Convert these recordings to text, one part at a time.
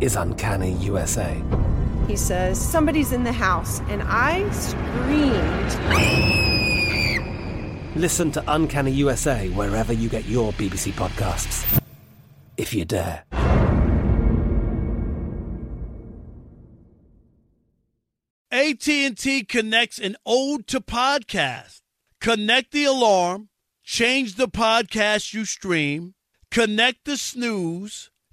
is Uncanny USA. He says, Somebody's in the house, and I screamed. Listen to Uncanny USA wherever you get your BBC podcasts, if you dare. AT&T connects an ode to podcast. Connect the alarm, change the podcast you stream, connect the snooze,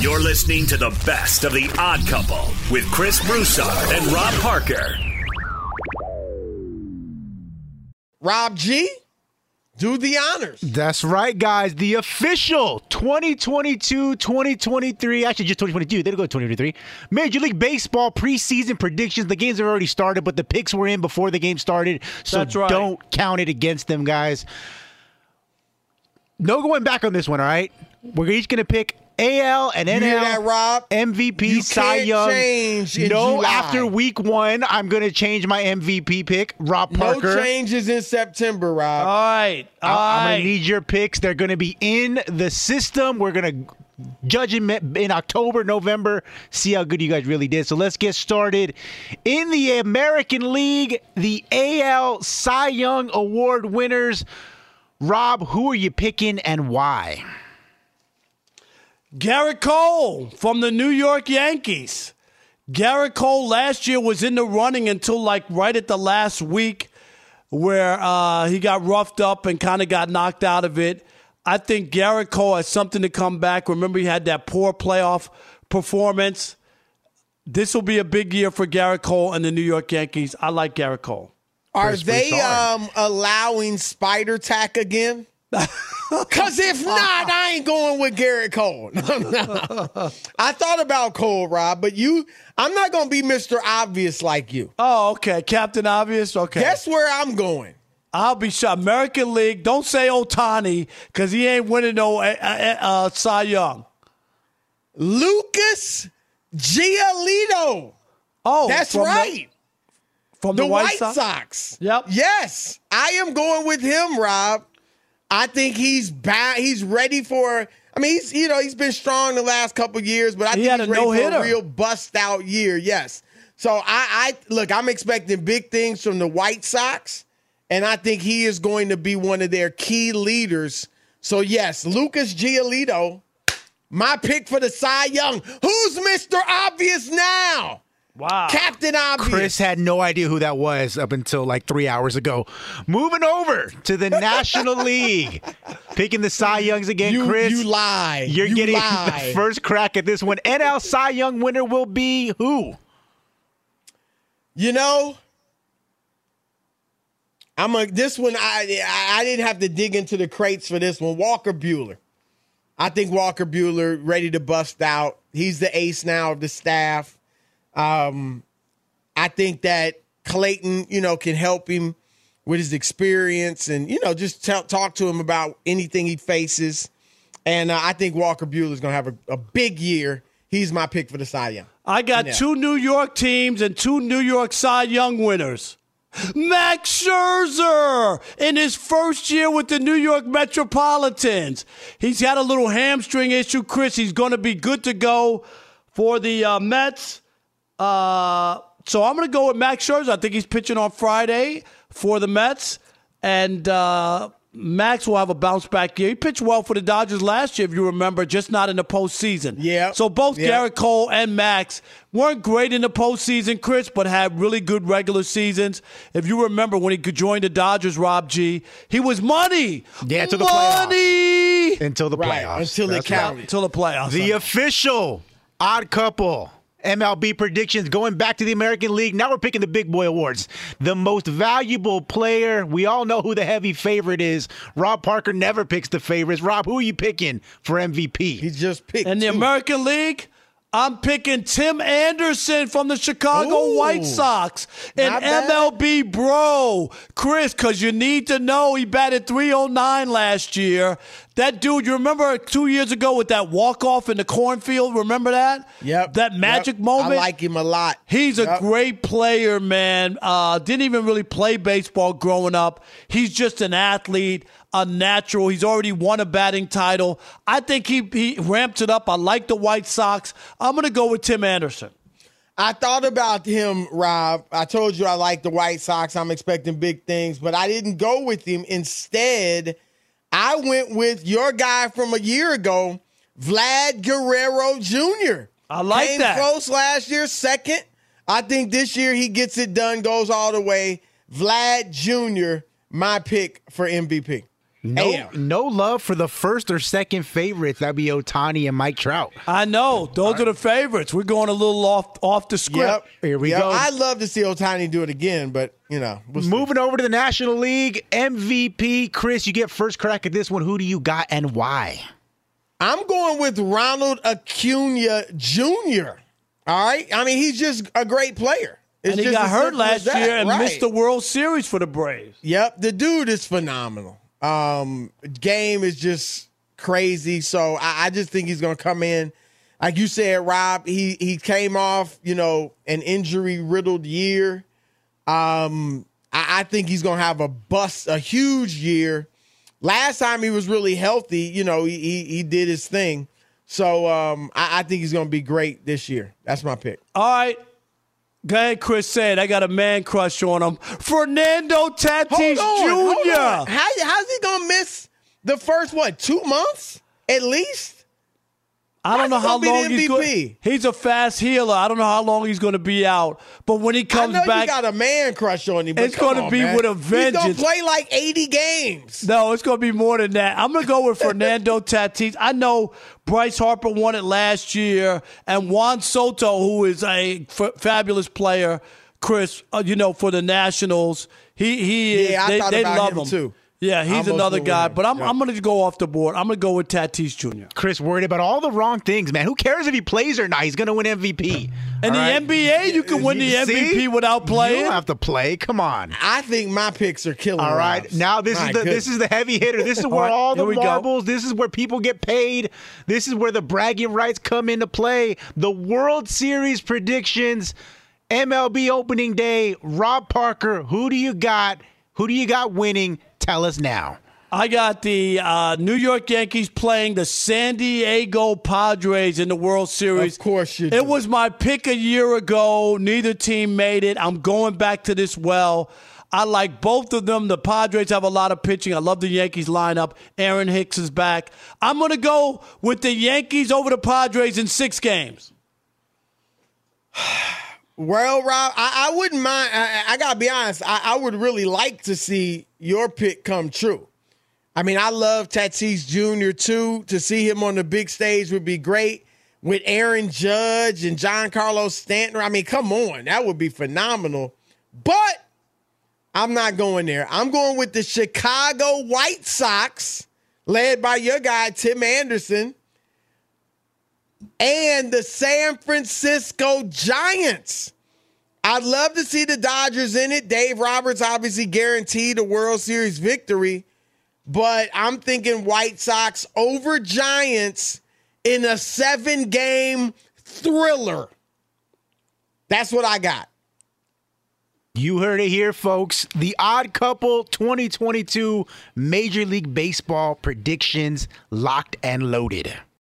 You're listening to the best of the Odd Couple with Chris Broussard and Rob Parker. Rob G, do the honors. That's right, guys. The official 2022 2023, actually just 2022, they don't go 2023. Major League Baseball preseason predictions. The games have already started, but the picks were in before the game started. So That's right. don't count it against them, guys. No going back on this one, all right? We're each going to pick AL and NL You hear that, Rob? MVP, You Cy can't Young. change in no, July. after week one, I'm going to change my MVP pick, Rob Parker. No changes in September, Rob. All right. All I- I'm gonna need your picks. They're gonna be in the system. We're gonna judge them in October, November. See how good you guys really did. So let's get started. In the American League, the AL Cy Young Award winners. Rob, who are you picking and why? Gerrit Cole from the New York Yankees. Gerrit Cole last year was in the running until like right at the last week where uh, he got roughed up and kind of got knocked out of it. I think Gerrit Cole has something to come back. Remember, he had that poor playoff performance. This will be a big year for Gerrit Cole and the New York Yankees. I like Gerrit Cole. Are they um allowing spider tack again? Cause if not, I ain't going with Gerrit Cole. I thought about Cole, Rob, but you, I'm not gonna be Mr. Obvious like you. Oh, okay. Captain Obvious. Okay. Guess where I'm going? I'll be shot. American League. Don't say Ohtani because he ain't winning no uh, uh, uh, Cy Young. Lucas Giolito. Oh, That's from the- right. from the, the, White, Sox. Sox. Yep. Yes, I am going with him, Rob. I think he's ba- he's ready for I mean, he's you know he's been strong the last couple years, but I He think he's a ready for no-hitter. a real bust out year. Yes. So I, I look, I'm expecting big things from the White Sox, and I think he is going to be one of their key leaders. So yes, Lucas Giolito, my pick for the Cy Young. Who's Mr. Obvious now? Wow. Captain Obvious. Chris had no idea who that was up until like three hours ago. Moving over to the National League, picking the Cy Youngs again, you, Chris. you lie. You're You getting lie. the first crack at this one. NL Cy Young winner will be who? You know, I'm a this one. I I I didn't have to dig into the crates for this one. Walker Buehler. I think Walker Buehler ready to bust out. He's the ace now of the staff. Um, I think that Clayton, you know, can help him with his experience and you know just tell, talk to him about anything he faces. And uh, I think Walker Buehler is going to have a, a big year. He's my pick for the Cy Young. I got Yeah. two New York teams and two New York Cy Young winners. Max Scherzer in his first year with the New York Metropolitans. He's had a little hamstring issue, Chris. He's going to be good to go for the uh, Mets. Uh, so I'm going to go with Max Scherzer. I think he's pitching on Friday for the Mets. And uh, Max will have a bounce back year. He pitched well for the Dodgers last year, if you remember, just not in the postseason. Yeah. So both Yeah. Gerrit Cole and Max weren't great in the postseason, Chris, but had really good regular seasons. If you remember when he could join the Dodgers, Rob G, he was money. Yeah, to the playoffs. money. Until the Right, playoffs. until it That's right. counted. Until the playoffs. The official odd couple MLB predictions going back to the American League. Now we're picking the big boy awards. The most valuable player. We all know who the heavy favorite is. Rob Parker never picks the favorites. Rob, who are you picking for MVP? He just picked In the two. American League, I'm picking Tim Anderson from the Chicago Ooh. White Sox. An Not bad. MLB bro. Chris, because you need to know he batted 309 last year. That dude, you remember two years ago with that walk off in the cornfield? Remember that? Yep. That magic Yep. moment? I like him a lot. He's a great player, man. Uh, didn't even really play baseball growing up. He's just an athlete, a natural. He's already won a batting title. I think he, he ramped it up. I like the White Sox. I'm going to go with Tim Anderson. I thought about him, Rob. I told you I like the White Sox. I'm expecting big things, but I didn't go with him. Instead, I went with your guy from a year ago, Vlad Guerrero Jr. I like Came that. close last year, second. I think this year he gets it done, goes all the way. Vlad Jr., my pick for MVP. No, AM. no love for the first or second favorites. That'd be Ohtani and Mike Trout. I know. Those are the favorites. We're going a little off off the script. Yep. Here we Yep. go. I'd love to see Ohtani do it again, but, you know. we'll see. Moving over to the National League MVP. Chris, you get first crack at this one. Who do you got and why? I'm going with Ronald Acuna Jr. All right. I mean, he's just a great player. It's And he just got hurt last year and Right. missed the World Series for the Braves. Yep, the dude is phenomenal. Um, game is just crazy. So I, I just think he's gonna come in, like you said, Rob. He he came off, you know, an injury riddled year. Um, I, I think he's gonna have a bust, a huge year. Last time he was really healthy, you know, he he, he did his thing. So um, I, I think he's gonna be great this year. That's my pick. All right. Ahead, Chris said. I got a man crush on him. Fernando Tatis Hold on, hold Jr. How, how's he gonna miss the first what two months at least? I don't know how long he's going. He's a fast healer. I don't know how long he's going to be out. But when he comes I know back, you got a man crush on him. It's gonna be man. with a vengeance. He's vengeance. gonna play like eighty games. no, it's going to be more than that. I'm going to go with Fernando Tatis. I know Bryce Harper won it last year, and Juan Soto, who is a f- fabulous player, Chris, uh, you know, for the Nationals, he he is. Yeah, I they thought they about love him, him too. Yeah, he's almost another guy. But I'm Yeah. I'm going to go off the board. I'm going to go with Tatis Jr. Chris worried about all the wrong things, man. Who cares if he plays or not? He's going to win MVP. In All the right? NBA, you can win the You MVP without playing. You don't have to play. Come on. I think my picks are killing. All right, Rob's. now this My is the goodness. this is the heavy hitter. This is where right, all the here we go. marbles. This is where people get paid. This is where the bragging rights come into play. The World Series predictions, MLB opening day. Rob Parker, who do you got? Who do you got winning? Tell us now. I got the uh, New York Yankees playing the San Diego Padres in the World Series. Of course you do. It was my pick a year ago. Neither team made it. I'm going back to this well. I like both of them. The Padres have a lot of pitching. I love the Yankees lineup. Aaron Hicks is back. I'm going to go with the Yankees over the Padres in six games. Well, Rob, I, I wouldn't mind. I, I got to be honest. I, I would really like to see your pick come true. I mean, I love Tatis Jr. too. To see him on the big stage would be great with Aaron Judge and Giancarlo Stanton. I mean, come on, that would be phenomenal. But I'm not going there. I'm going with the Chicago White Sox, led by your guy Tim Anderson, and the San Francisco Giants. I'd love to see the Dodgers in it. Dave Roberts obviously guaranteed a World Series victory, but I'm thinking White Sox over Giants in a seven game thriller. That's what I got. You heard it here, folks. The Odd Couple 2022 Major League Baseball predictions locked and loaded.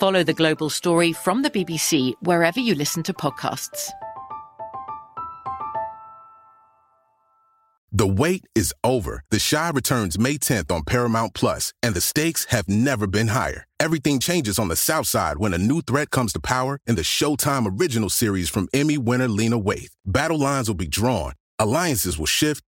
Follow the global story from the BBC wherever you listen to podcasts. The wait is over. The Chi returns May 10th on Paramount Plus, and the stakes have never been higher. Everything changes on the South Side when a new threat comes to power in the Showtime original series from Emmy winner Lena Waithe. Battle lines will be drawn, alliances will shift,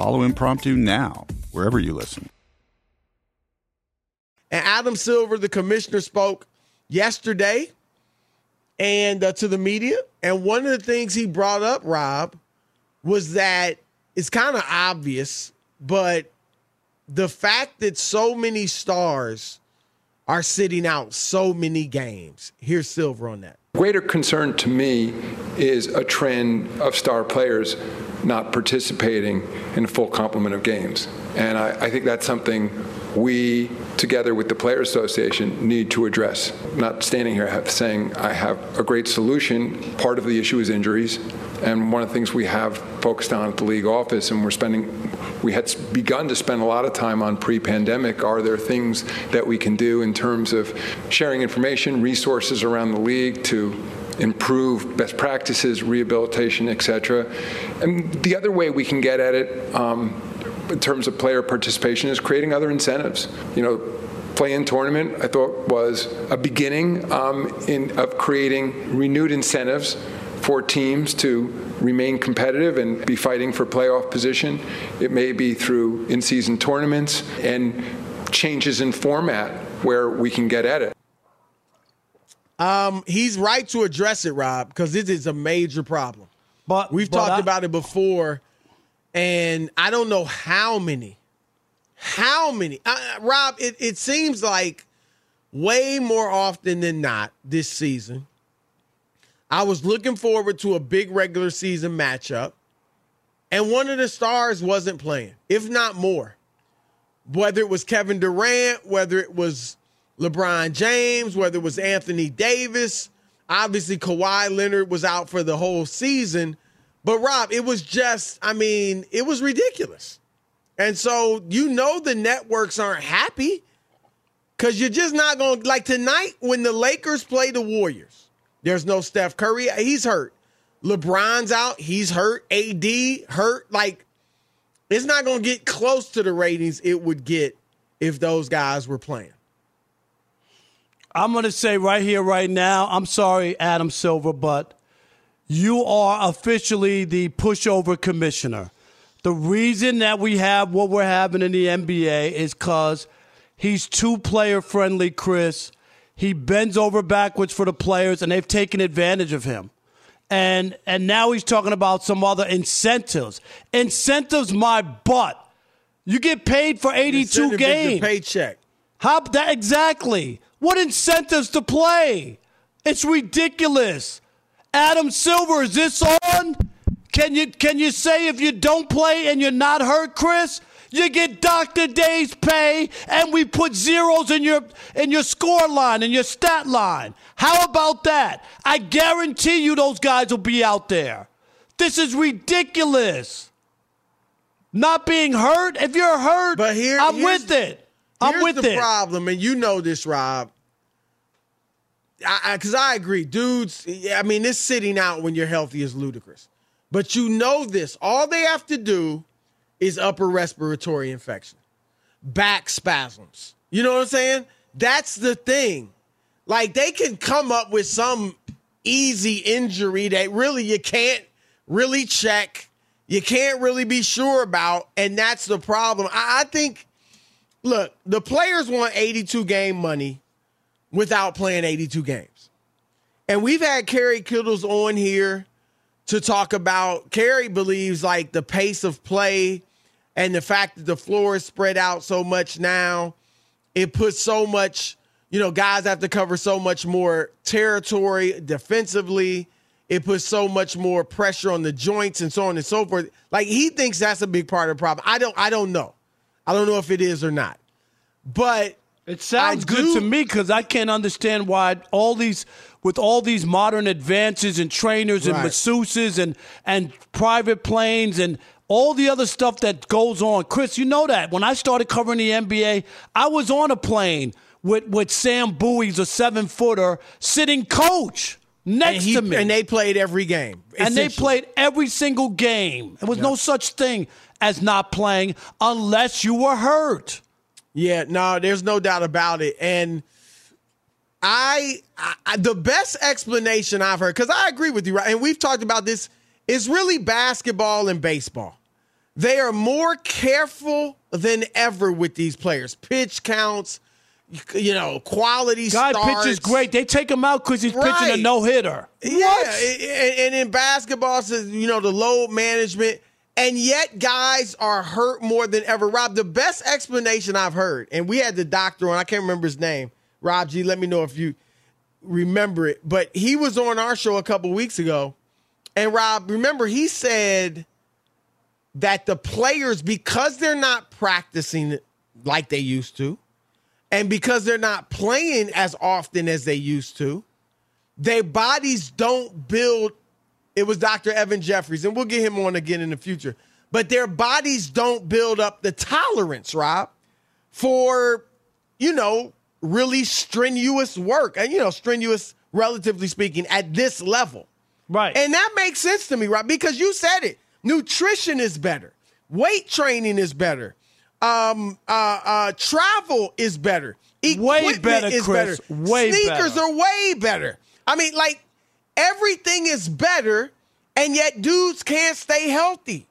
Follow Impromptu now wherever you listen. And Adam Silver, the commissioner, spoke yesterday and uh, to the media. And one of the things he brought up, Rob, was that it's kind of obvious, but the fact that so many stars are sitting out so many games. Here's Silver on that. Greater concern to me is a trend of star players not participating in a full complement of games. And I, I think that's something we, together with the Player Association, need to address. Not standing here saying I have a great solution. Part of the issue is injuries. And one of the things we have focused on at the league office, and we're spending, we had begun to spend a lot of time on pre pandemic, are there things that we can do in terms of sharing information, resources around the league to improve best practices, rehabilitation, et cetera. And the other way we can get at it, um, in terms of player participation, is creating other incentives. You know, play-in tournament, I thought was a beginning um, in, of creating renewed incentives for teams to remain competitive and be fighting for playoff position. It may be through in-season tournaments and changes in format where we can get at it. Um, he's right to address it, Rob, because this is a major problem. But we've but talked I- about it before, and I don't know how many, how many. Uh, Rob, it, it seems like way more often than not this season. I was looking forward to a big regular season matchup, and one of the stars wasn't playing, if not more. Whether it was Kevin Durant, whether it was LeBron James, whether it was Anthony Davis, obviously Kawhi Leonard was out for the whole season. But Rob, it was just, I mean, it was ridiculous. And so you know the networks aren't happy because you're just not going to, like tonight when the Lakers play the Warriors, there's no Steph Curry. He's hurt. LeBron's out. He's hurt. AD hurt. Like, it's not going to get close to the ratings it would get if those guys were playing. I'm going to say right here, right now, I'm sorry, Adam Silver, but you are officially the pushover commissioner. The reason that we have what we're having in the NBA is because he's too player friendly, Chris. He bends over backwards for the players, and they've taken advantage of him. And and now he's talking about some other incentives. Incentives, my butt. You get paid for 82 Incentive is games. paycheck. How that exactly? What incentives to play? It's ridiculous. Adam Silver, is this on? Can you can you say if you don't play and you're not hurt, Chris? You get Dr. Day's pay and we put zeros in your in your score line and your stat line. How about that? I guarantee you those guys will be out there. This is ridiculous. Not being hurt. If you're hurt, But here, I'm with it. I'm here's with the it. problem, and you know this, Rob. I, Because I, agree, dudes. I mean, this sitting out when you're healthy is ludicrous. But you know this. All they have to do is upper respiratory infection, back spasms. You know what I'm saying? That's the thing. Like they can come up with some easy injury that really you can't really check. You can't really be sure about, and that's the problem. I, I think look, the players want 82 game money without playing 82 games. And we've had Kerry Kittles on here to talk about Kerry believes like the pace of play and the fact that the floor is spread out so much now, it puts so much, you know, guys have to cover so much more territory defensively. It puts so much more pressure on the joints and so on and so forth. Like he thinks that's a big part of the problem. I don't I don't know. I don't know if it is or not. But It sounds good to me because I can't understand why all these, with all these modern advances and trainers and Right. masseuses and and private planes and all the other stuff that goes on. Chris, you know that when I started covering the NBA, I was on a plane with with Sam Bowie's a seven footer sitting coach next and he- to me, and they played every game. and they played every single game. There was no such thing as not playing unless you were hurt. Yeah, no, there's no doubt about it. And I, I the best explanation I've heard, because I agree with you, right? And we've talked about this, is really basketball and baseball. They are more careful than ever with these players. Pitch counts, you know, quality Guy starts. pitches great. They take him out because he's pitching a no hitter. Yeah, and, and in basketball, you know, the load management, and yet guys are hurt more than ever. Rob, the best explanation I've heard, and we had the doctor on, I can't remember his name. Rob G, let me know if you remember it. But he was on our show a couple weeks ago. And Rob, remember, he said that the players, because they're not practicing like they used to, and because they're not playing as often as they used to, their bodies don't build. It was Dr. Evan Jeffries, and we'll get him on again in the future. But their bodies don't build up the tolerance, Rob, for, you know, really strenuous work. And, you know, strenuous, relatively speaking, at this level. Right. And that makes sense to me, Rob, because you said it. Nutrition is better. Weight training is better. Um, uh, uh, travel is better. Equipment better, is Chris. better. Way Sneakers better. are way better. I mean, like everything is better, and yet dudes can't stay healthy.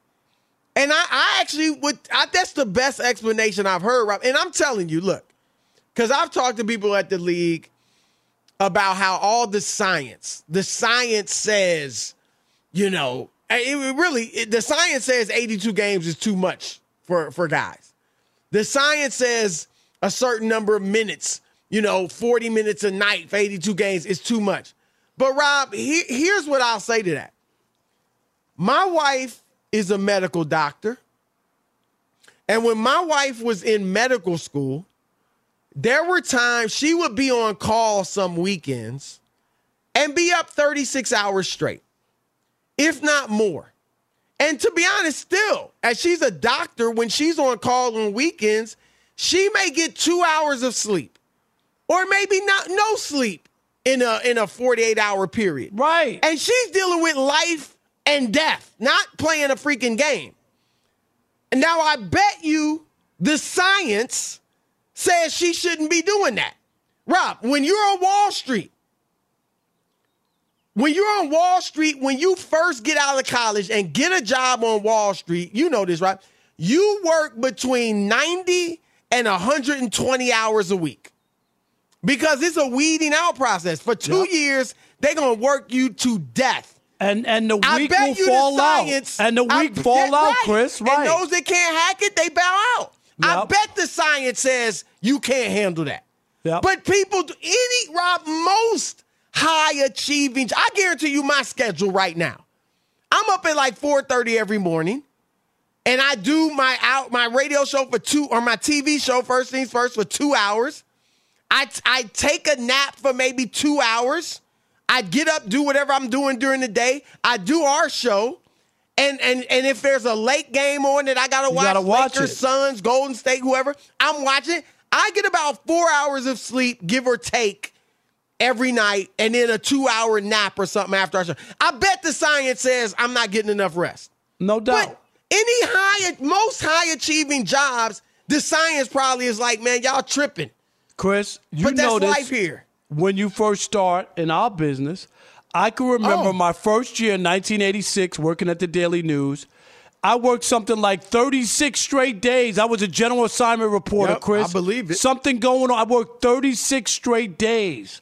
And I, I actually would. I, that's the best explanation I've heard, Rob. And I'm telling you, look, because I've talked to people at the league about how all the science, the science says, you know, it it really, it, the science says 82 games is too much for for guys. The science says a certain number of minutes, you know, 40 minutes a night for 82 games is too much. But Rob, he, here's what I'll say to that. My wife is a medical doctor. And when my wife was in medical school, there were times she would be on call some weekends and be up 36 hours straight, if not more. And to be honest, still, as she's a doctor, when she's on call on weekends, she may get two hours of sleep or maybe not no sleep in a in a 48 hour period. Right. And she's dealing with life and death, not playing a freaking game. And now I bet you the science says she shouldn't be doing that. Rob, when you're on Wall Street, when you're on Wall Street, when you first get out of college and get a job on Wall Street, you know this, right? You work between 90 and 120 hours a week because it's a weeding out process. For two years, they're going to work you to death. And and the I weak will fall out. And the I weak bet- fall out, right. Chris. Right. And those that can't hack it, they bow out. I bet the science says you can't handle that. Yep. But people, do, any Rob, most high achieving, I guarantee you my schedule right now. I'm up at like 4:30 every morning, and I do my out my radio show for two or my TV show first things first for two hours. I I take a nap for maybe two hours. I get up, do whatever I'm doing during the day. I do our show. And and and if there's a late game on that I gotta watch, gotta watch Lakers, it. Suns, Golden State, whoever, I'm watching. I get about four hours of sleep, give or take, every night, and then a two hour nap or something after our show. I bet the science says I'm not getting enough rest. No doubt. But any high, most high achieving jobs, the science probably is like, man, y'all tripping. Chris, you know this But that's notice life here. when you first start in our business. I can remember Oh. my first year in 1986 working at the Daily News. I worked something like 36 straight days. I was a general assignment reporter, Yep, Chris. I believe it. Something going on. I worked 36 straight days.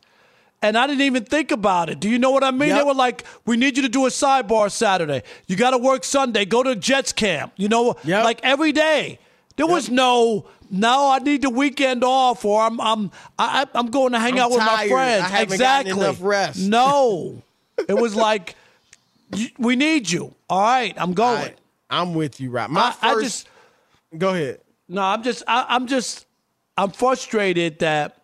And I didn't even think about it. Do you know what I mean? They were like, we need you to do a sidebar Saturday. You got to work Sunday. Go to Jets camp. You know, Yep. like every day. There was no, no, I need the weekend off or I'm, I'm, I, I'm going to hang I'm out with tired. my friends. I exactly. enough rest. No. it was like, we need you. All right, I'm going. I, I'm with you, right? My I- I first, just- go ahead. No, I'm just, I, I'm just, I'm frustrated that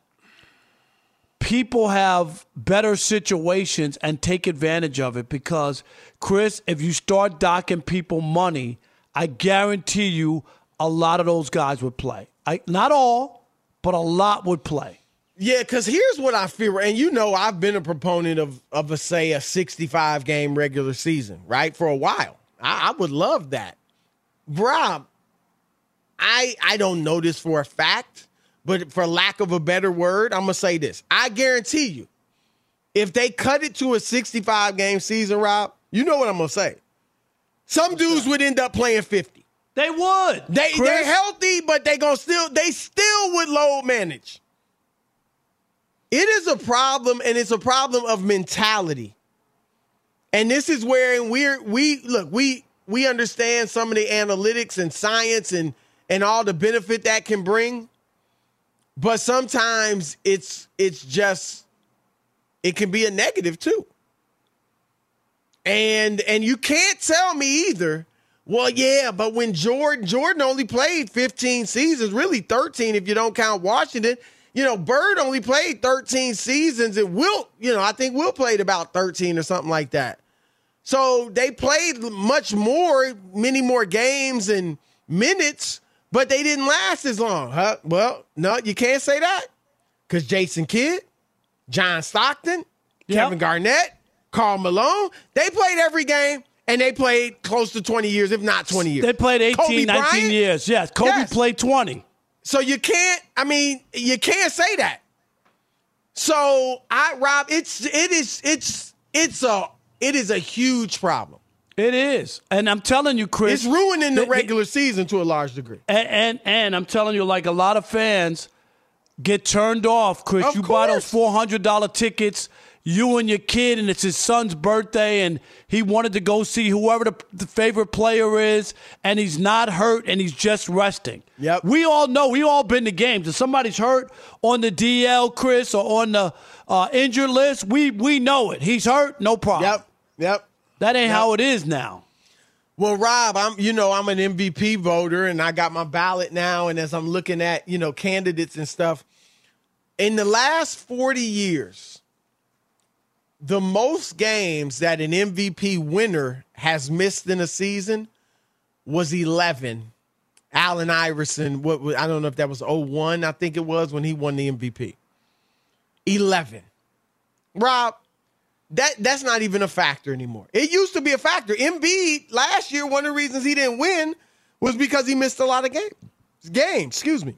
people have better situations and take advantage of it because, Chris, if you start docking people money, I guarantee you a lot of those guys would play. I, not all, but a lot would play. Yeah, because here's what I feel, and you know, I've been a proponent of of a say a 65 game regular season, right, for a while. I, I would love that, Rob. I I don't know this for a fact, but for lack of a better word, I'm gonna say this: I guarantee you, if they cut it to a 65 game season, Rob, you know what I'm gonna say. Some dudes would end up playing 50. They would. They Chris? they're healthy, but they gonna still they still would load manage. It is a problem, and it's a problem of mentality. And this is where we're we look, we we understand some of the analytics and science and and all the benefit that can bring. But sometimes it's it's just it can be a negative too. And and you can't tell me either Well, yeah, but when Jordan Jordan only played 15 seasons, really 13 if you don't count Washington. You know, Bird only played 13 seasons, and Wilt, you know, I think Wilt played about 13 or something like that. So they played much more, many more games and minutes, but they didn't last as long. Huh? Well, no, you can't say that because Jason Kidd, John Stockton, Yep. Kevin Garnett, Karl Malone, they played every game and they played close to 20 years, if not 20 years. They played 18, Kobe 19 Bryant? years. Yes, Kobe Yes. played 20. So you can't, I mean, you can't say that. So I Rob, it's it is it's it's a it is a huge problem. It is. And I'm telling you, Chris. It's ruining the th- th- regular season to a large degree. And, and and I'm telling you, like a lot of fans get turned off, Chris. Of you buy those four hundred dollar tickets, you and your kid, and it's his son's birthday, and he wanted to go see whoever the, the favorite player is, and he's not hurt, and he's just resting. Yep. We all know. We all been to games. If somebody's hurt on the DL, Chris, or on the uh, injured list, we we know it. He's hurt, no problem. Yep. Yep. That ain't Yep. how it is now. Well, Rob, I'm you know I'm an MVP voter and I got my ballot now. And as I'm looking at you know candidates and stuff, in the last 40 years, the most games that an MVP winner has missed in a season was 11. Allen Iverson, what I don't know if that was 01, I think it was when he won the MVP. 11. Rob, that that's not even a factor anymore. It used to be a factor. Embiid last year, one of the reasons he didn't win was because he missed a lot of games. Games, excuse me.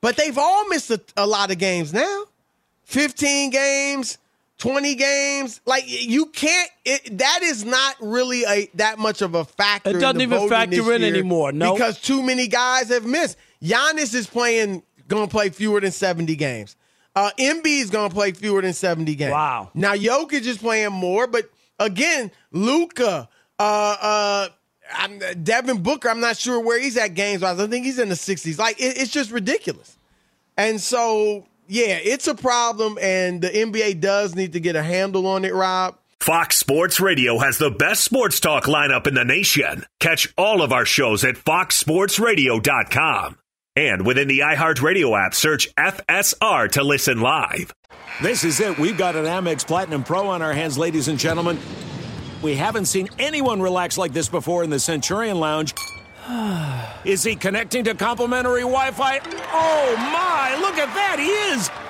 But they've all missed a, a lot of games now. 15 games, 20 games. Like you can't it, that is not really a that much of a factor. It doesn't even factor in anymore, no. Because too many guys have missed. Giannis is playing gonna play fewer than 70 games. Uh Embiid is gonna play fewer than 70 games. Wow. Now Jokic is playing more, but again, Luka, uh uh I'm, Devin Booker, I'm not sure where he's at games wise. I think he's in the 60s. Like it- it's just ridiculous. And so, yeah, it's a problem, and the NBA does need to get a handle on it, Rob. Fox Sports Radio has the best sports talk lineup in the nation. Catch all of our shows at foxsportsradio.com. And within the iHeartRadio app, search FSR to listen live. This is it. We've got an Amex Platinum Pro on our hands, ladies and gentlemen. We haven't seen anyone relax like this before in the Centurion Lounge. Is he connecting to complimentary Wi Fi? Oh my, look at that, he is!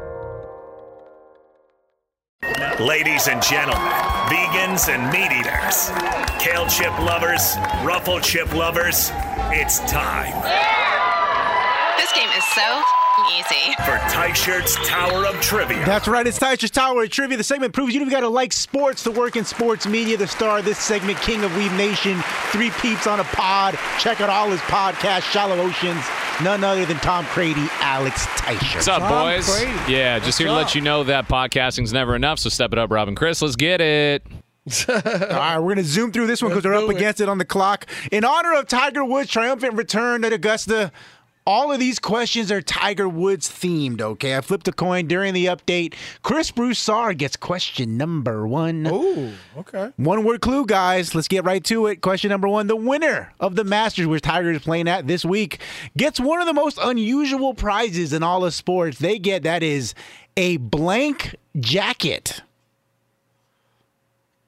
Ladies and gentlemen, vegans and meat eaters, kale chip lovers, ruffle chip lovers, it's time This game is so easy. for Teichert's Tower of Trivia. That's right. It's Teichert's Tower of Trivia. The segment proves you got to like sports to work in sports media. The star of this segment, King of Weave Nation, three peeps on a pod. Check out all his podcasts, Shallow Oceans. None other than Tom Crady, Alex Teichert. What's up, boys? Yeah, just here to let you know that podcasting's never enough, so step it up, Rob and Chris. Let's get it. All right, we're going to zoom through this one because we're up against it on the clock. In honor of Tiger Woods' triumphant return at Augusta, all of these questions are Tiger Woods themed, okay? I flipped a coin during the update. Chris Broussard gets question number one. Ooh, okay. One word clue, guys. Let's get right to it. Question number one The winner of the Masters, which Tiger is playing at this week, gets one of the most unusual prizes in all of sports. They get that is a blank jacket.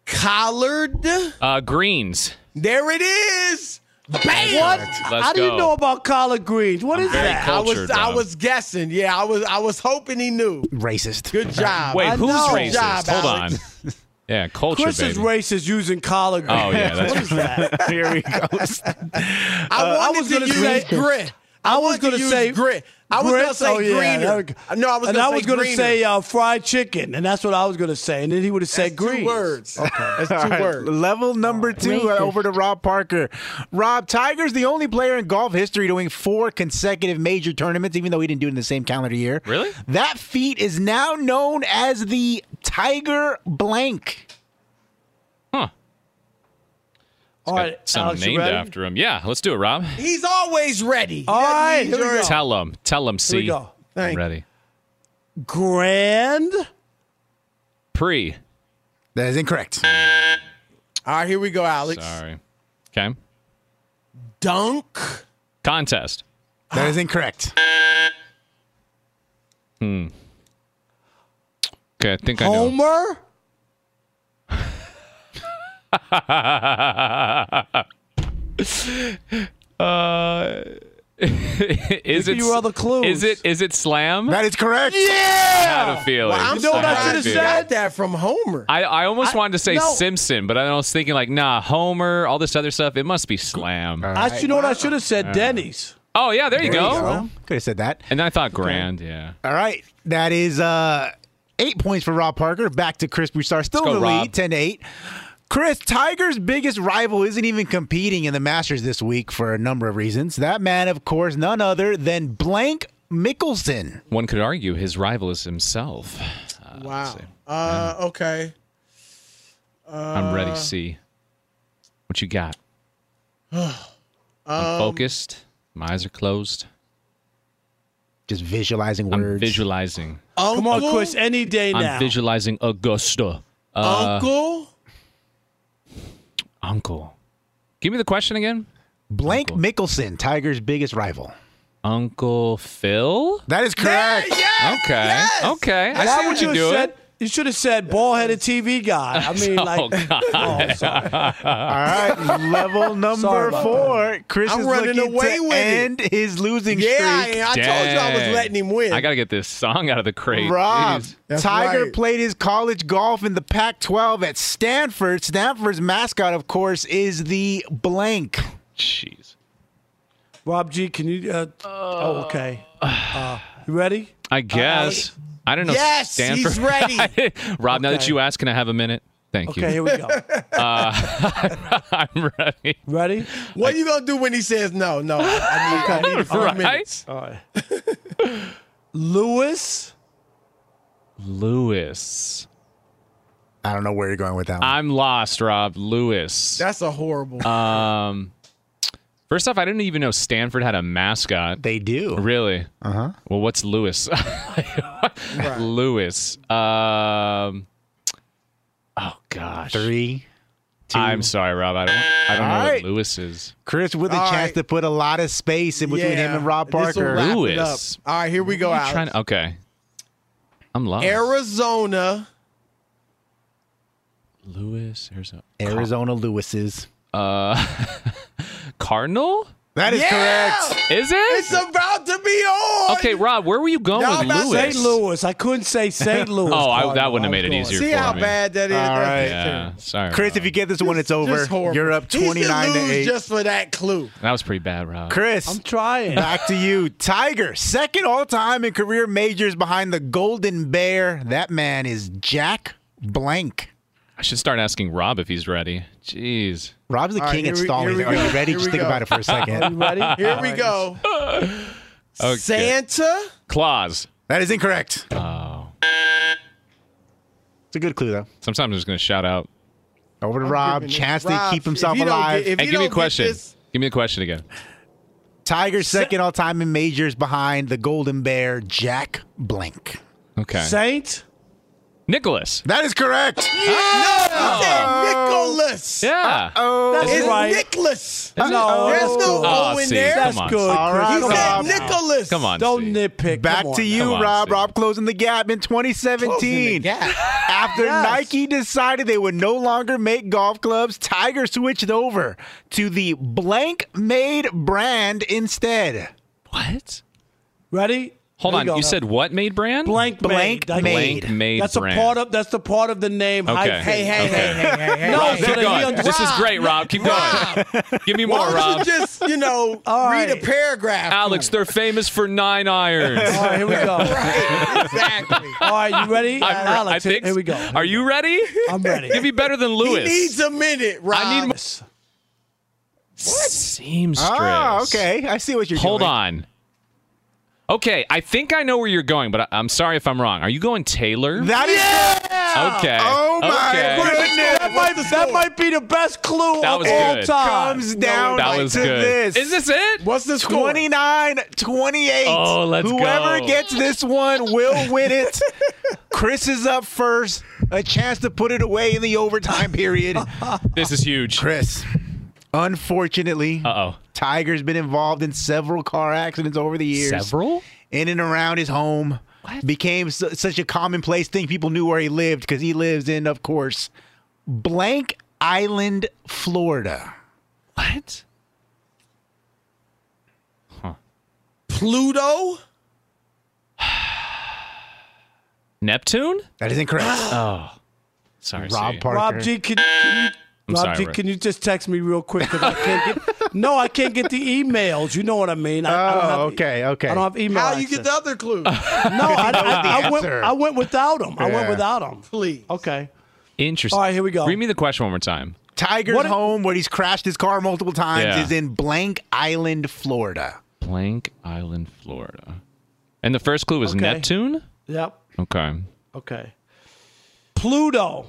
Collared. Uh, greens. There it is. Bam! What? Let's How do you go. know about collard greens? What I'm is very that? I was cultured, I was guessing. Yeah, I was I was hoping he knew. Racist. Good job. Wait, I who's know. racist? Job, Hold Alex. on. Yeah, culture, Chris is racist using collard greens. Oh, yeah, that's what is that? Here he goes. I Uh, I was to gonna use say- grit. I was going to say grit. I was Grits? going to say Oh, yeah, greener. that no, I was and going I to was say gonna say uh, fried chicken, and that's what I was going to say, and then he would have said That's green. Two words. Okay, that's two All right, words. Level number two uh, over to Rob Parker. Rob, Tiger's the only player in golf history to win four consecutive major tournaments, even though he didn't do it in the same calendar year. Really? That feat is now known as the Tiger Blank. Huh. All right, Something Alex, named ready? after him. Yeah, let's do it, Rob. He's always ready. All right, here we go. Tell him. Tell him, see. Here we go. I'm ready. Grand. Pre. That is incorrect. All right, here we go, Alex. Sorry. Okay. Dunk. Contest. That is incorrect. Hmm. Okay, I think I know. Homer. Uh, is Give it me your other clues. Is it is it slam? That is correct. I had a feeling. Well, I'm You know what I should have said? that from Homer. I, I almost I- wanted to say no. Simpson, but I was thinking like, nah, Homer, all this other stuff. It must be slam. I, you know what I should have said? Denny's. Oh yeah, there you There go. you go. Could have said that. And then I thought grand. Yeah. All right. That is uh, eight points for Rob Parker. Back to Chris Broussard. Still Let's in go, the Rob. lead, 10 to 8. Chris, Tiger's biggest rival isn't even competing in the Masters this week for a number of reasons. That man, of course, none other than Blank Mickelson. One could argue his rival is himself. Uh, let's Wow. see. Uh, okay. I'm Uh, ready. See what you got. I'm Um, focused. My eyes are closed. Just visualizing I'm words. visualizing. Come on, Chris. Any day now. I'm visualizing Augusta. Uh, Uncle. Uncle. Give me the question again. Blank Uncle. Mickelson, Tiger's biggest rival. Uncle Phil. That is correct. Yes, Okay. yes. Okay. I Why see would what you you're doing. said? You should have said ball-headed TV guy. I mean, oh like, God. oh, sorry. All right, level number four. Chris I'm is running looking away to with it. his losing Yeah, streak. I, I told you I was letting him win. I gotta get this song out of the crate. Rob, Tiger right. played his college golf in the Pac 12 at Stanford. Stanford's mascot, of course, is the blank. Jeez. Rob G, can you? Uh, oh, okay. Uh, you ready? I guess. I don't know. Yes, Stanford. he's ready. Rob, now that you ask, can I have a minute? Thank Okay, you. Okay, here we go. Uh, I'm ready. Ready? what are you gonna do when he says no? No, I, I need, I need a few Right? minutes. All right. Lewis. Lewis. I don't know where you're going with that one. I'm lost, Rob. Lewis. That's a horrible. Um. First off, I didn't even know Stanford had a mascot. they do. Really? Uh huh. Well, what's Lewis? Lewis. Um. Oh gosh. Three, two. I'm sorry, Rob. I don't. I don't All know right. what Lewis is. Chris with a All chance right. to put a lot of space in between him and Rob Parker. Lewis. up. All right, here we go, What are you Alex. trying to- okay. I'm lost. Arizona. Lewis, Arizona. Arizona Lewis's. Uh, Cardinal. That is Yeah! correct. Is it? It's about to be on. Okay, Rob, where were you going Y'all with about Lewis? St. Louis. I couldn't say St. Louis. Oh, I, that wouldn't have made it easier See for how me. bad that is. All That's right. Yeah, sorry. Chris, Rob. if you get this one, it's over. Just. You're up He should 29 to 8. Just for that clue. that was pretty bad, Rob. Chris, I'm trying. back to you. Tiger, second all time in career majors behind the Golden Bear. That man is Jack Blank. I should start asking Rob if he's ready. Jeez. Rob's the All right, king here at we- stalling. Are go. you ready? Here Just think go. about it for a second. Are you ready? Here we go. Okay. Santa. Claus. That is incorrect. Oh. It's a good clue, though. Sometimes I'm just going to shout out. Over to Rob. giving it- Chance to keep himself alive. get- if Hey, give me a question. this- Give me a question again. Tiger, second all time in majors behind the Golden Bear, Jack Blank. Okay. Saint. Nicholas. That is correct. No, oh. he said Nicholas. Yeah. Oh, That's It's right. Nicholas. No, There's that's no good. Oh, O in see, there. come That's on, good. All Chris. right, He said. Nicholas. Come on. Don't Steve. nitpick. Back on to you, on, Rob. Steve. Rob closing the gap in 2017. gap. After Yes. Nike decided they would no longer make golf clubs, Tiger switched over to the blank made brand instead. What? Ready? Hold Here on. we go. You said what made brand? blank Blank made. made. Blank made That's brand. a part of. That's the part of the name. Okay. hyphen. Hey, hey, Okay. hey, hey, hey, hey. No, hey. so Keep going. under- This is great, Rob. Keep going. Give me more, Why don't Rob. you just, you know, All read a paragraph? Alex, they're famous for nine irons. All right, here we go. right, exactly. All right, you ready? I'm re- Alex, I think here we go. Are you ready? I'm ready. Give me better than Lewis. He needs a minute, Rob. I need more. Seamstress. Ah, okay. I see what you're Hold doing. Hold on. Okay, I think I know where you're going, but I- I'm sorry if I'm wrong. Are you going Taylor? That is okay. Oh, my okay. goodness. That might, that might be the best clue That of all good. time. comes down That was to good. this. Is this it? What's the score? 29 28. Oh, let's Whoever go. Whoever gets this one will win it. Chris is up first. A chance to put it away in the overtime period. This is huge. Chris, unfortunately, Uh oh. Tiger's been involved in several car accidents over the years. Several? In and around his home. Became su- such a commonplace thing. People knew where he lived because he lives in, of course, Blank Island, Florida. What? Huh. Pluto? Neptune? That is incorrect. Oh. Sorry. Rob Parker. Rob G, can, can you, I'm Rob sorry, G, can you just text me real quick? 'cause I can't get. no, I can't get the emails. You know what I mean? I, I don't have, Oh, okay, okay. I don't have email. How you get the other clue? No, I, knows I, I went. I went without him. I went without them. Please. Okay. Interesting. All right, here we go. Read me the question one more time. Tiger's What- home, where he's crashed his car multiple times, Yeah. is in Blank Island, Florida. Blank Island, Florida. And the first clue was Okay. Neptune? Yep. Okay. Okay. Pluto.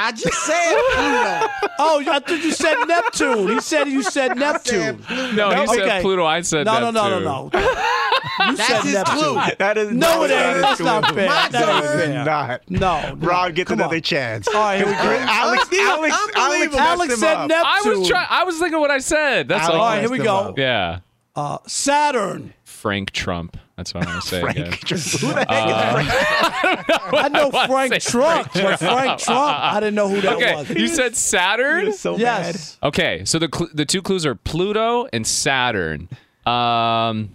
I just said Pluto. Oh, I thought you said Neptune. He said you said Neptune. No, he said Pluto. I said no, no, Neptune. no, no, no. You That's said his Neptune. clue. That is No, it ain't. That's not fair. My That ain't turn. fair. not. No. Rob gets Come another on. chance. All right, here we go. Alex, Unbe- Alex, Alex, unbelievable. Alex said. Neptune. I was trying. I was thinking what I said. That's Alex all. All right, here we go. up. Yeah. Uh, Saturn. Frank Trump. That's what I'm going to say again. Who the heck is Frank? I know I Frank Trump, Frank but Frank Trump, I didn't know who that Okay, was. you said Saturn? so yes. Okay, so the cl- the two clues are Pluto and Saturn. Um,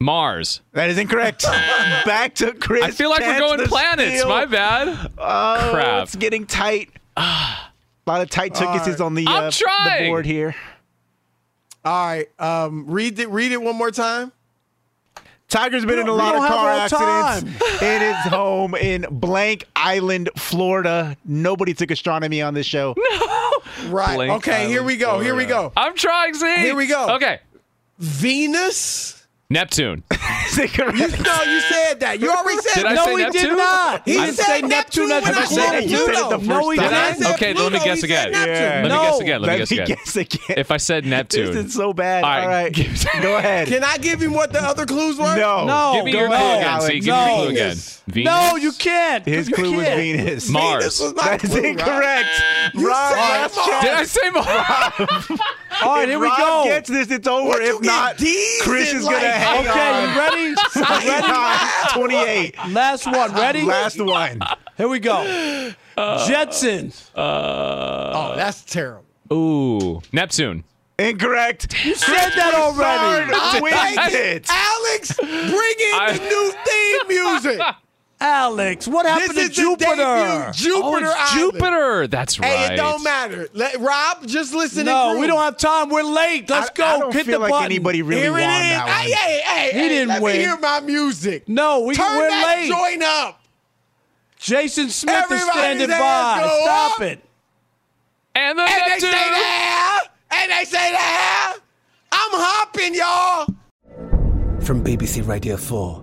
Mars. That is incorrect. Back to Chris. I feel like we're going planets. steal. My bad. Oh, Crap. It's getting tight. A lot of tight tickets is on the, I'm uh, the board here. All right. Um, read it. Read it one more time. Tiger's been in a lot of car accidents in his home in Blank Island, Florida. Nobody took astronomy on this show. No. Right. Blank okay. here we go. Here we go. I'm trying, see? Here we go. Okay. Venus. Neptune. You, no, you said that. You already said Did I no, say he Neptune? did not. He I- didn't say Neptune as Have I a said it? You said it the No, first he time. Did I? didn't. Okay, let me guess again. said Neptune. Let me guess again. Let me Let guess me again. guess again. If I said Neptune, This is so bad. All right, All right. Go ahead. Can I give him what the other clues were? No. No. give me Go your clue ahead, again. Alex. See, give me your clue again. Venus. Venus. No, you can't. His You clue was can't. Venus. Mars. Venus was my That is incorrect. You Rob, said last Mars. chance. Did I say Mars? All right, here we Rob go. gets this, it's over. If not, Chris is going to life? Hang Okay, on. you ready? You ready? 28. Last one. Ready? Last one. Here we go. Jetsons. Uh, oh, that's terrible. ooh, Neptune. Incorrect. You said that already. Broussard wins Thank you. it. Alex, bring in I- the new theme music. Alex, what happened This to is the Jupiter? debut Jupiter oh, it's Island. Jupiter. That's right. Hey, it don't matter. Let, Rob, just listen. No, and we don't have time. We're late. Let's I- go. I don't Hit feel the like button. anybody really Here won it is. that Hey, one. hey, hey, He hey, didn't let win. Me hear my music. No, we, Turn we're that late. Join up. Jason Smith is standing by. Stop up. it. And the And they say that. And they say that. I'm hopping, y'all. From BBC Radio 4,